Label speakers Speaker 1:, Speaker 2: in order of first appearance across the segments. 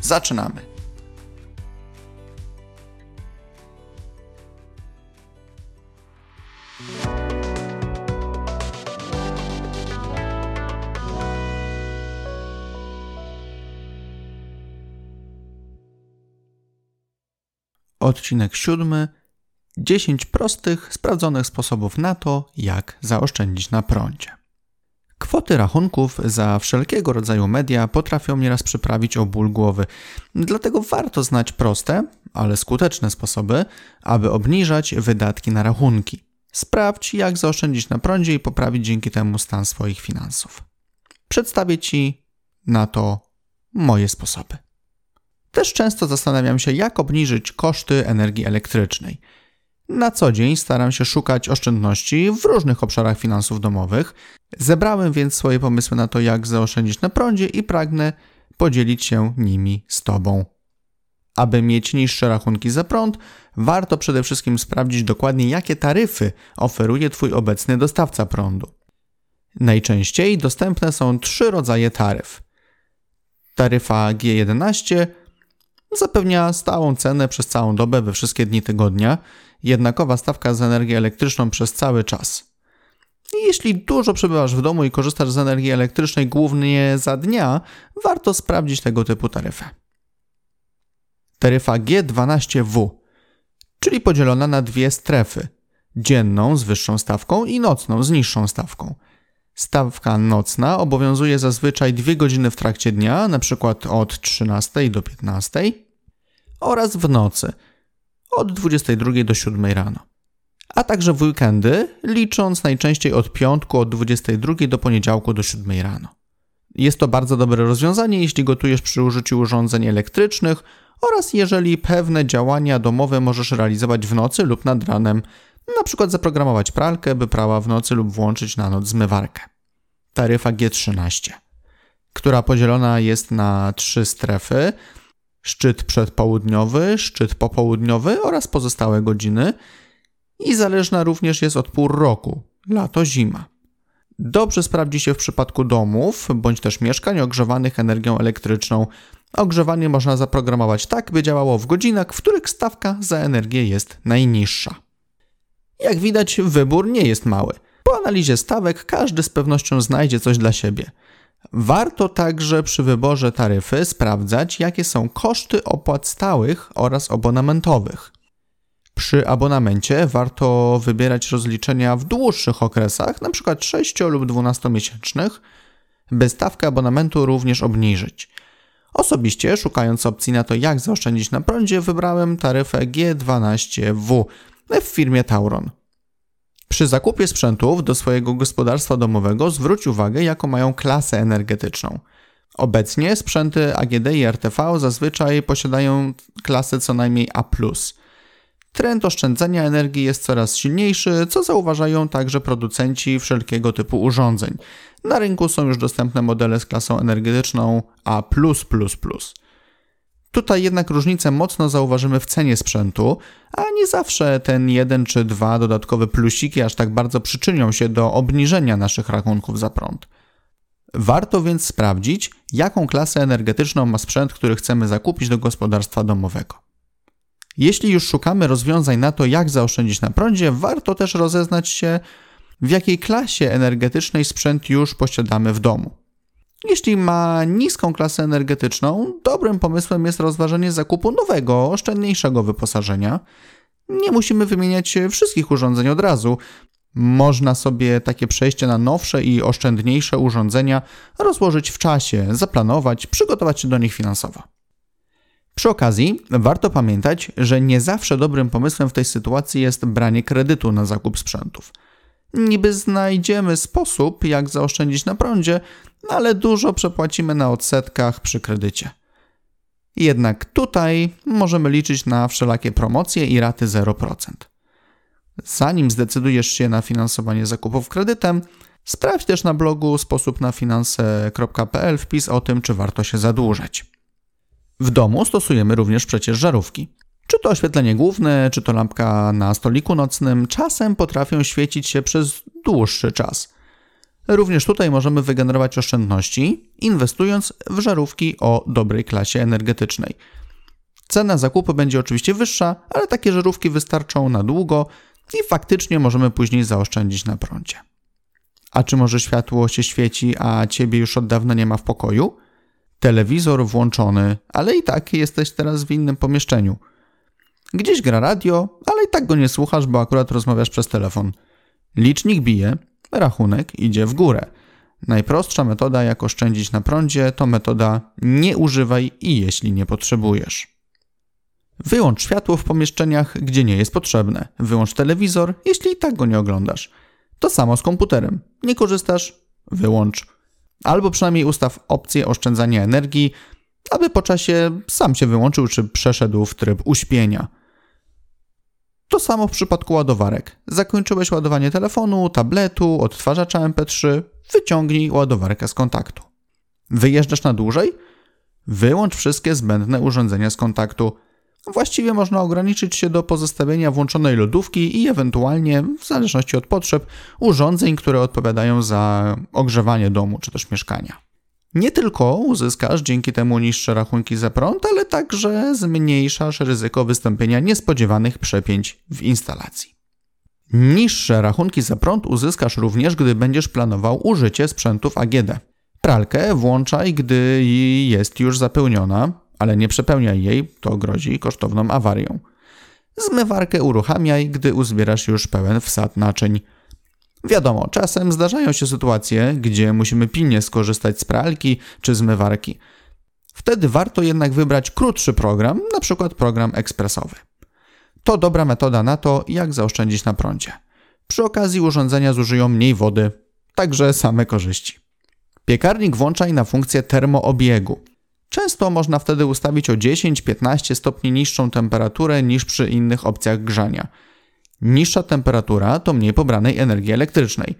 Speaker 1: Zaczynamy! Odcinek siódmy. 10 prostych, sprawdzonych sposobów na to, jak zaoszczędzić na prądzie. Kwoty rachunków za wszelkiego rodzaju media potrafią nieraz przyprawić o ból głowy, dlatego warto znać proste, ale skuteczne sposoby, aby obniżać wydatki na rachunki. Sprawdź, jak zaoszczędzić na prądzie i poprawić dzięki temu stan swoich finansów. Przedstawię Ci na to moje sposoby. Też często zastanawiam się, jak obniżyć koszty energii elektrycznej. Na co dzień staram się szukać oszczędności w różnych obszarach finansów domowych. Zebrałem więc swoje pomysły na to, jak zaoszczędzić na prądzie i pragnę podzielić się nimi z Tobą. Aby mieć niższe rachunki za prąd, warto przede wszystkim sprawdzić dokładnie, jakie taryfy oferuje Twój obecny dostawca prądu. Najczęściej dostępne są trzy rodzaje taryf. Taryfa G11 zapewnia stałą cenę przez całą dobę we wszystkie dni tygodnia, jednakowa stawka za energię elektryczną przez cały czas. Jeśli dużo przebywasz w domu i korzystasz z energii elektrycznej głównie za dnia, warto sprawdzić tego typu taryfę. Taryfa G12W, czyli podzielona na dwie strefy: dzienną z wyższą stawką i nocną z niższą stawką. Stawka nocna obowiązuje zazwyczaj 2 godziny w trakcie dnia, np. od 13 do 15 oraz w nocy od 22 do 7 rano. A także w weekendy, licząc najczęściej od piątku od 22 do poniedziałku do 7 rano. Jest to bardzo dobre rozwiązanie, jeśli gotujesz przy użyciu urządzeń elektrycznych oraz jeżeli pewne działania domowe możesz realizować w nocy lub nad ranem, na przykład zaprogramować pralkę, by prała w nocy lub włączyć na noc zmywarkę. Taryfa G13, która podzielona jest na trzy strefy: szczyt przedpołudniowy, szczyt popołudniowy oraz pozostałe godziny i zależna również jest od pół roku lato, zima. Dobrze sprawdzi się w przypadku domów bądź też mieszkań ogrzewanych energią elektryczną. Ogrzewanie można zaprogramować tak, by działało w godzinach, w których stawka za energię jest najniższa. Jak widać, wybór nie jest mały. Po analizie stawek każdy z pewnością znajdzie coś dla siebie. Warto także przy wyborze taryfy sprawdzać, jakie są koszty opłat stałych oraz abonamentowych. Przy abonamencie warto wybierać rozliczenia w dłuższych okresach, np. 6 lub 12 miesięcznych, by stawkę abonamentu również obniżyć. Osobiście, szukając opcji na to, jak zaoszczędzić na prądzie, wybrałem taryfę G12W w firmie Tauron. Przy zakupie sprzętów do swojego gospodarstwa domowego zwróć uwagę, jaką mają klasę energetyczną. Obecnie sprzęty AGD i RTV zazwyczaj posiadają klasę co najmniej A. Trend oszczędzania energii jest coraz silniejszy, co zauważają także producenci wszelkiego typu urządzeń. Na rynku są już dostępne modele z klasą energetyczną A. Tutaj jednak różnicę mocno zauważymy w cenie sprzętu, a nie zawsze ten jeden czy dwa dodatkowe plusiki aż tak bardzo przyczynią się do obniżenia naszych rachunków za prąd. Warto więc sprawdzić, jaką klasę energetyczną ma sprzęt, który chcemy zakupić do gospodarstwa domowego. Jeśli już szukamy rozwiązań na to, jak zaoszczędzić na prądzie, warto też rozeznać się, w jakiej klasie energetycznej sprzęt już posiadamy w domu. Jeśli ma niską klasę energetyczną, dobrym pomysłem jest rozważenie zakupu nowego, oszczędniejszego wyposażenia. Nie musimy wymieniać wszystkich urządzeń od razu. Można sobie takie przejście na nowsze i oszczędniejsze urządzenia rozłożyć w czasie, zaplanować, przygotować się do nich finansowo. Przy okazji warto pamiętać, że nie zawsze dobrym pomysłem w tej sytuacji jest branie kredytu na zakup sprzętów. Niby znajdziemy sposób, jak zaoszczędzić na prądzie, ale dużo przepłacimy na odsetkach przy kredycie. Jednak tutaj możemy liczyć na wszelakie promocje i raty 0%. Zanim zdecydujesz się na finansowanie zakupów kredytem, sprawdź też na blogu sposobnafinanse.pl wpis o tym, czy warto się zadłużać. W domu stosujemy również przecież żarówki. Czy to oświetlenie główne, czy to lampka na stoliku nocnym, czasem potrafią świecić się przez dłuższy czas. Również tutaj możemy wygenerować oszczędności, inwestując w żarówki o dobrej klasie energetycznej. Cena zakupu będzie oczywiście wyższa, ale takie żarówki wystarczą na długo i faktycznie możemy później zaoszczędzić na prądzie. A czy może światło się świeci, a ciebie już od dawna nie ma w pokoju? Telewizor włączony, ale i tak jesteś teraz w innym pomieszczeniu. Gdzieś gra radio, ale i tak go nie słuchasz, bo akurat rozmawiasz przez telefon. Licznik bije, rachunek idzie w górę. Najprostsza metoda, jak oszczędzić na prądzie, to metoda nie używaj i jeśli nie potrzebujesz. Wyłącz światło w pomieszczeniach, gdzie nie jest potrzebne. Wyłącz telewizor, jeśli i tak go nie oglądasz. To samo z komputerem. Nie korzystasz? Wyłącz. Albo przynajmniej ustaw opcję oszczędzania energii, aby po czasie sam się wyłączył czy przeszedł w tryb uśpienia. To samo w przypadku ładowarek. Zakończyłeś ładowanie telefonu, tabletu, odtwarzacza MP3, wyciągnij ładowarkę z kontaktu. Wyjeżdżasz na dłużej? Wyłącz wszystkie zbędne urządzenia z kontaktu. Właściwie można ograniczyć się do pozostawienia włączonej lodówki i ewentualnie, w zależności od potrzeb, urządzeń, które odpowiadają za ogrzewanie domu czy też mieszkania. Nie tylko uzyskasz dzięki temu niższe rachunki za prąd, ale także zmniejszasz ryzyko wystąpienia niespodziewanych przepięć w instalacji. Niższe rachunki za prąd uzyskasz również, gdy będziesz planował użycie sprzętów AGD. Pralkę włączaj, gdy jest już zapełniona, ale nie przepełniaj jej, to grozi kosztowną awarią. Zmywarkę uruchamiaj, gdy uzbierasz już pełen wsad naczyń. Wiadomo, czasem zdarzają się sytuacje, gdzie musimy pilnie skorzystać z pralki czy zmywarki. Wtedy warto jednak wybrać krótszy program, np. program ekspresowy. To dobra metoda na to, jak zaoszczędzić na prądzie. Przy okazji urządzenia zużyją mniej wody, także same korzyści. Piekarnik włączaj na funkcję termoobiegu. Często można wtedy ustawić o 10-15 stopni niższą temperaturę niż przy innych opcjach grzania. Niższa temperatura to mniej pobranej energii elektrycznej.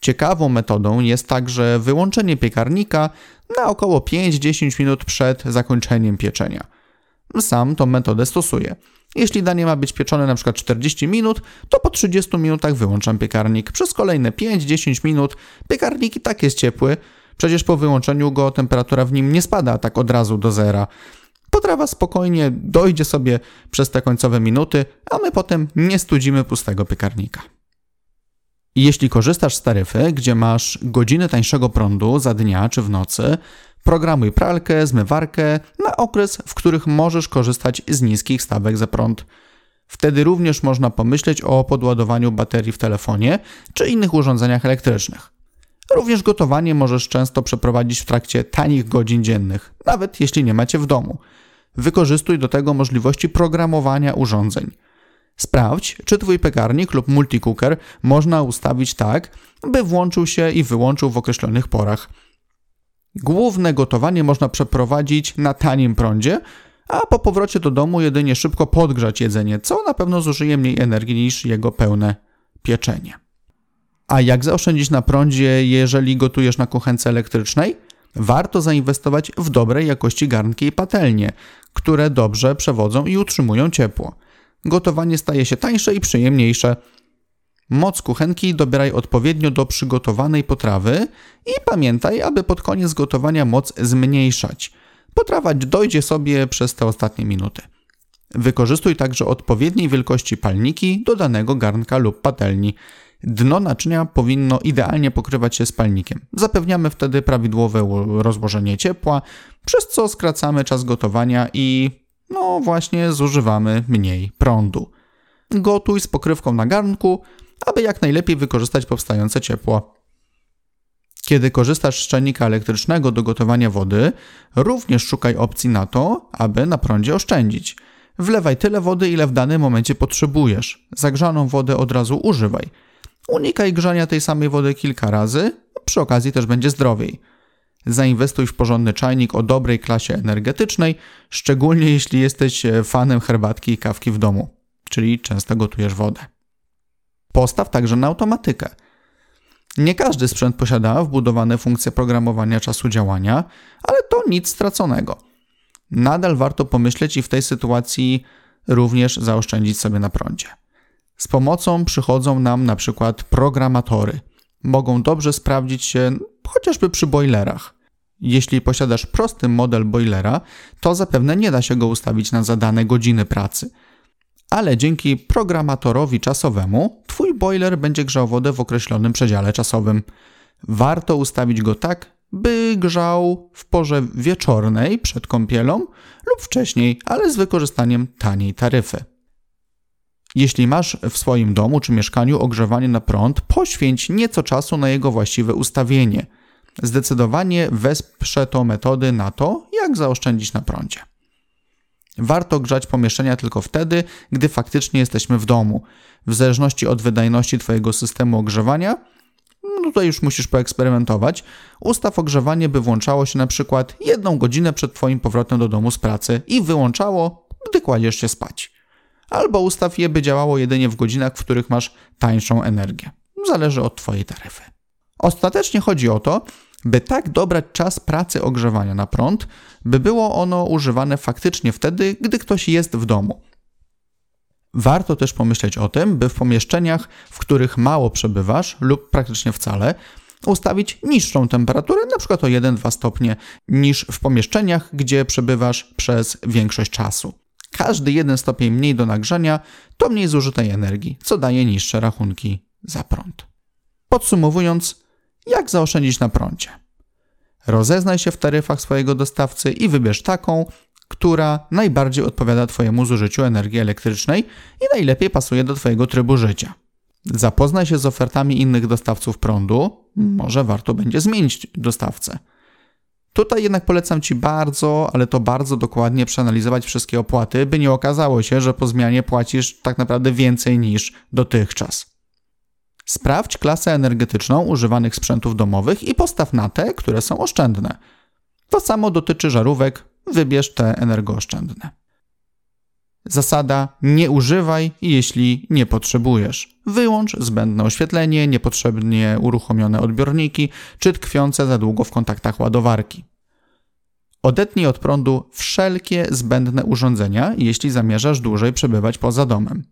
Speaker 1: Ciekawą metodą jest także wyłączenie piekarnika na około 5-10 minut przed zakończeniem pieczenia. Sam tą metodę stosuję. Jeśli danie ma być pieczone np. 40 minut, to po 30 minutach wyłączam piekarnik. Przez kolejne 5-10 minut piekarnik i tak jest ciepły, przecież po wyłączeniu go temperatura w nim nie spada tak od razu do zera. Potrawa spokojnie dojdzie sobie przez te końcowe minuty, a my potem nie studzimy pustego piekarnika. Jeśli korzystasz z taryfy, gdzie masz godziny tańszego prądu za dnia czy w nocy, programuj pralkę, zmywarkę na okres, w których możesz korzystać z niskich stawek za prąd. Wtedy również można pomyśleć o podładowaniu baterii w telefonie czy innych urządzeniach elektrycznych. Również gotowanie możesz często przeprowadzić w trakcie tanich godzin dziennych, nawet jeśli nie macie w domu. Wykorzystuj do tego możliwości programowania urządzeń. Sprawdź, czy Twój piekarnik lub multicooker można ustawić tak, by włączył się i wyłączył w określonych porach. Główne gotowanie można przeprowadzić na tanim prądzie, a po powrocie do domu jedynie szybko podgrzać jedzenie, co na pewno zużyje mniej energii niż jego pełne pieczenie. A jak zaoszczędzić na prądzie, jeżeli gotujesz na kuchence elektrycznej? Warto zainwestować w dobrej jakości garnki i patelnie, które dobrze przewodzą i utrzymują ciepło. Gotowanie staje się tańsze i przyjemniejsze. Moc kuchenki dobieraj odpowiednio do przygotowanej potrawy i pamiętaj, aby pod koniec gotowania moc zmniejszać. Potrawa dojdzie sobie przez te ostatnie minuty. Wykorzystuj także odpowiedniej wielkości palniki do danego garnka lub patelni. Dno naczynia powinno idealnie pokrywać się spalnikiem. Zapewniamy wtedy prawidłowe rozłożenie ciepła, przez co skracamy czas gotowania i no właśnie zużywamy mniej prądu. Gotuj z pokrywką na garnku, aby jak najlepiej wykorzystać powstające ciepło. Kiedy korzystasz z czajnika elektrycznego do gotowania wody, również szukaj opcji na to, aby na prądzie oszczędzić. Wlewaj tyle wody, ile w danym momencie potrzebujesz. Zagrzaną wodę od razu używaj. Unikaj grzania tej samej wody kilka razy, przy okazji też będzie zdrowiej. Zainwestuj w porządny czajnik o dobrej klasie energetycznej, szczególnie jeśli jesteś e, fanem herbatki i kawki w domu, czyli często gotujesz wodę. Postaw także na automatykę. Nie każdy sprzęt posiada wbudowane funkcje programowania czasu działania, ale to nic straconego. Nadal warto pomyśleć i w tej sytuacji również zaoszczędzić sobie na prądzie. Z pomocą przychodzą nam na przykład programatory. Mogą dobrze sprawdzić się chociażby przy boilerach. Jeśli posiadasz prosty model boilera, to zapewne nie da się go ustawić na zadane godziny pracy. Ale dzięki programatorowi czasowemu, Twój boiler będzie grzał wodę w określonym przedziale czasowym. Warto ustawić go tak, by grzał w porze wieczornej przed kąpielą lub wcześniej, ale z wykorzystaniem taniej taryfy. Jeśli masz w swoim domu czy mieszkaniu ogrzewanie na prąd, poświęć nieco czasu na jego właściwe ustawienie. Zdecydowanie wesprze to metody na to, jak zaoszczędzić na prądzie. Warto grzać pomieszczenia tylko wtedy, gdy faktycznie jesteśmy w domu. W zależności od wydajności Twojego systemu ogrzewania, no tutaj już musisz poeksperymentować, ustaw ogrzewanie, by włączało się na przykład jedną godzinę przed Twoim powrotem do domu z pracy i wyłączało, gdy kładziesz się spać. Albo ustaw je, by działało jedynie w godzinach, w których masz tańszą energię. Zależy od Twojej taryfy. Ostatecznie chodzi o to, by tak dobrać czas pracy ogrzewania na prąd, by było ono używane faktycznie wtedy, gdy ktoś jest w domu. Warto też pomyśleć o tym, by w pomieszczeniach, w których mało przebywasz lub praktycznie wcale, ustawić niższą temperaturę, np. o 1-2 stopnie, niż w pomieszczeniach, gdzie przebywasz przez większość czasu. Każdy jeden stopień mniej do nagrzania to mniej zużytej energii, co daje niższe rachunki za prąd. Podsumowując, jak zaoszczędzić na prądzie? Rozeznaj się w taryfach swojego dostawcy i wybierz taką, która najbardziej odpowiada Twojemu zużyciu energii elektrycznej i najlepiej pasuje do Twojego trybu życia. Zapoznaj się z ofertami innych dostawców prądu, może warto będzie zmienić dostawcę. Tutaj jednak polecam Ci bardzo, ale to bardzo dokładnie przeanalizować wszystkie opłaty, by nie okazało się, że po zmianie płacisz tak naprawdę więcej niż dotychczas. Sprawdź klasę energetyczną używanych sprzętów domowych i postaw na te, które są oszczędne. To samo dotyczy żarówek, wybierz te energooszczędne. Zasada nie używaj, jeśli nie potrzebujesz. Wyłącz zbędne oświetlenie, niepotrzebnie uruchomione odbiorniki czy tkwiące za długo w kontaktach ładowarki. Odetnij od prądu wszelkie zbędne urządzenia, jeśli zamierzasz dłużej przebywać poza domem.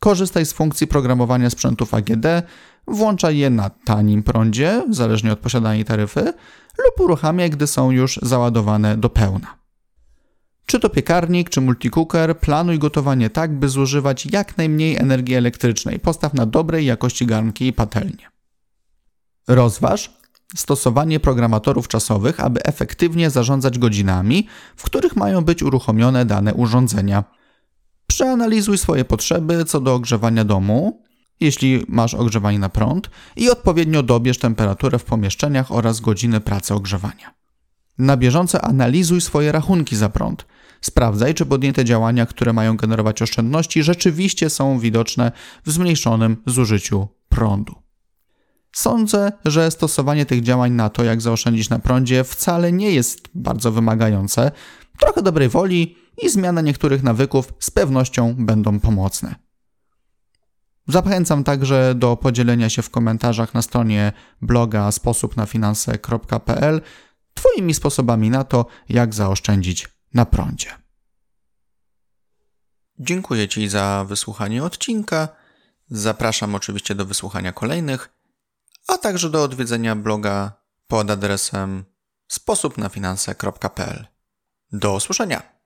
Speaker 1: Korzystaj z funkcji programowania sprzętów AGD, włączaj je na tanim prądzie, zależnie od posiadanej taryfy, lub uruchamiaj, gdy są już załadowane do pełna. Czy to piekarnik, czy multicooker, planuj gotowanie tak, by zużywać jak najmniej energii elektrycznej. Postaw na dobrej jakości garnki i patelnie. Rozważ stosowanie programatorów czasowych, aby efektywnie zarządzać godzinami, w których mają być uruchomione dane urządzenia. Przeanalizuj swoje potrzeby co do ogrzewania domu, jeśli masz ogrzewanie na prąd, i odpowiednio dobierz temperaturę w pomieszczeniach oraz godziny pracy ogrzewania. Na bieżąco analizuj swoje rachunki za prąd. Sprawdzaj, czy podjęte działania, które mają generować oszczędności, rzeczywiście są widoczne w zmniejszonym zużyciu prądu. Sądzę, że stosowanie tych działań na to, jak zaoszczędzić na prądzie, wcale nie jest bardzo wymagające. Trochę dobrej woli i zmiana niektórych nawyków z pewnością będą pomocne. Zachęcam także do podzielenia się w komentarzach na stronie bloga sposobnafinanse.pl Twoimi sposobami na to, jak zaoszczędzić na prądzie. Dziękuję Ci za wysłuchanie odcinka. Zapraszam oczywiście do wysłuchania kolejnych, a także do odwiedzenia bloga pod adresem sposobnafinanse.pl. Do usłyszenia!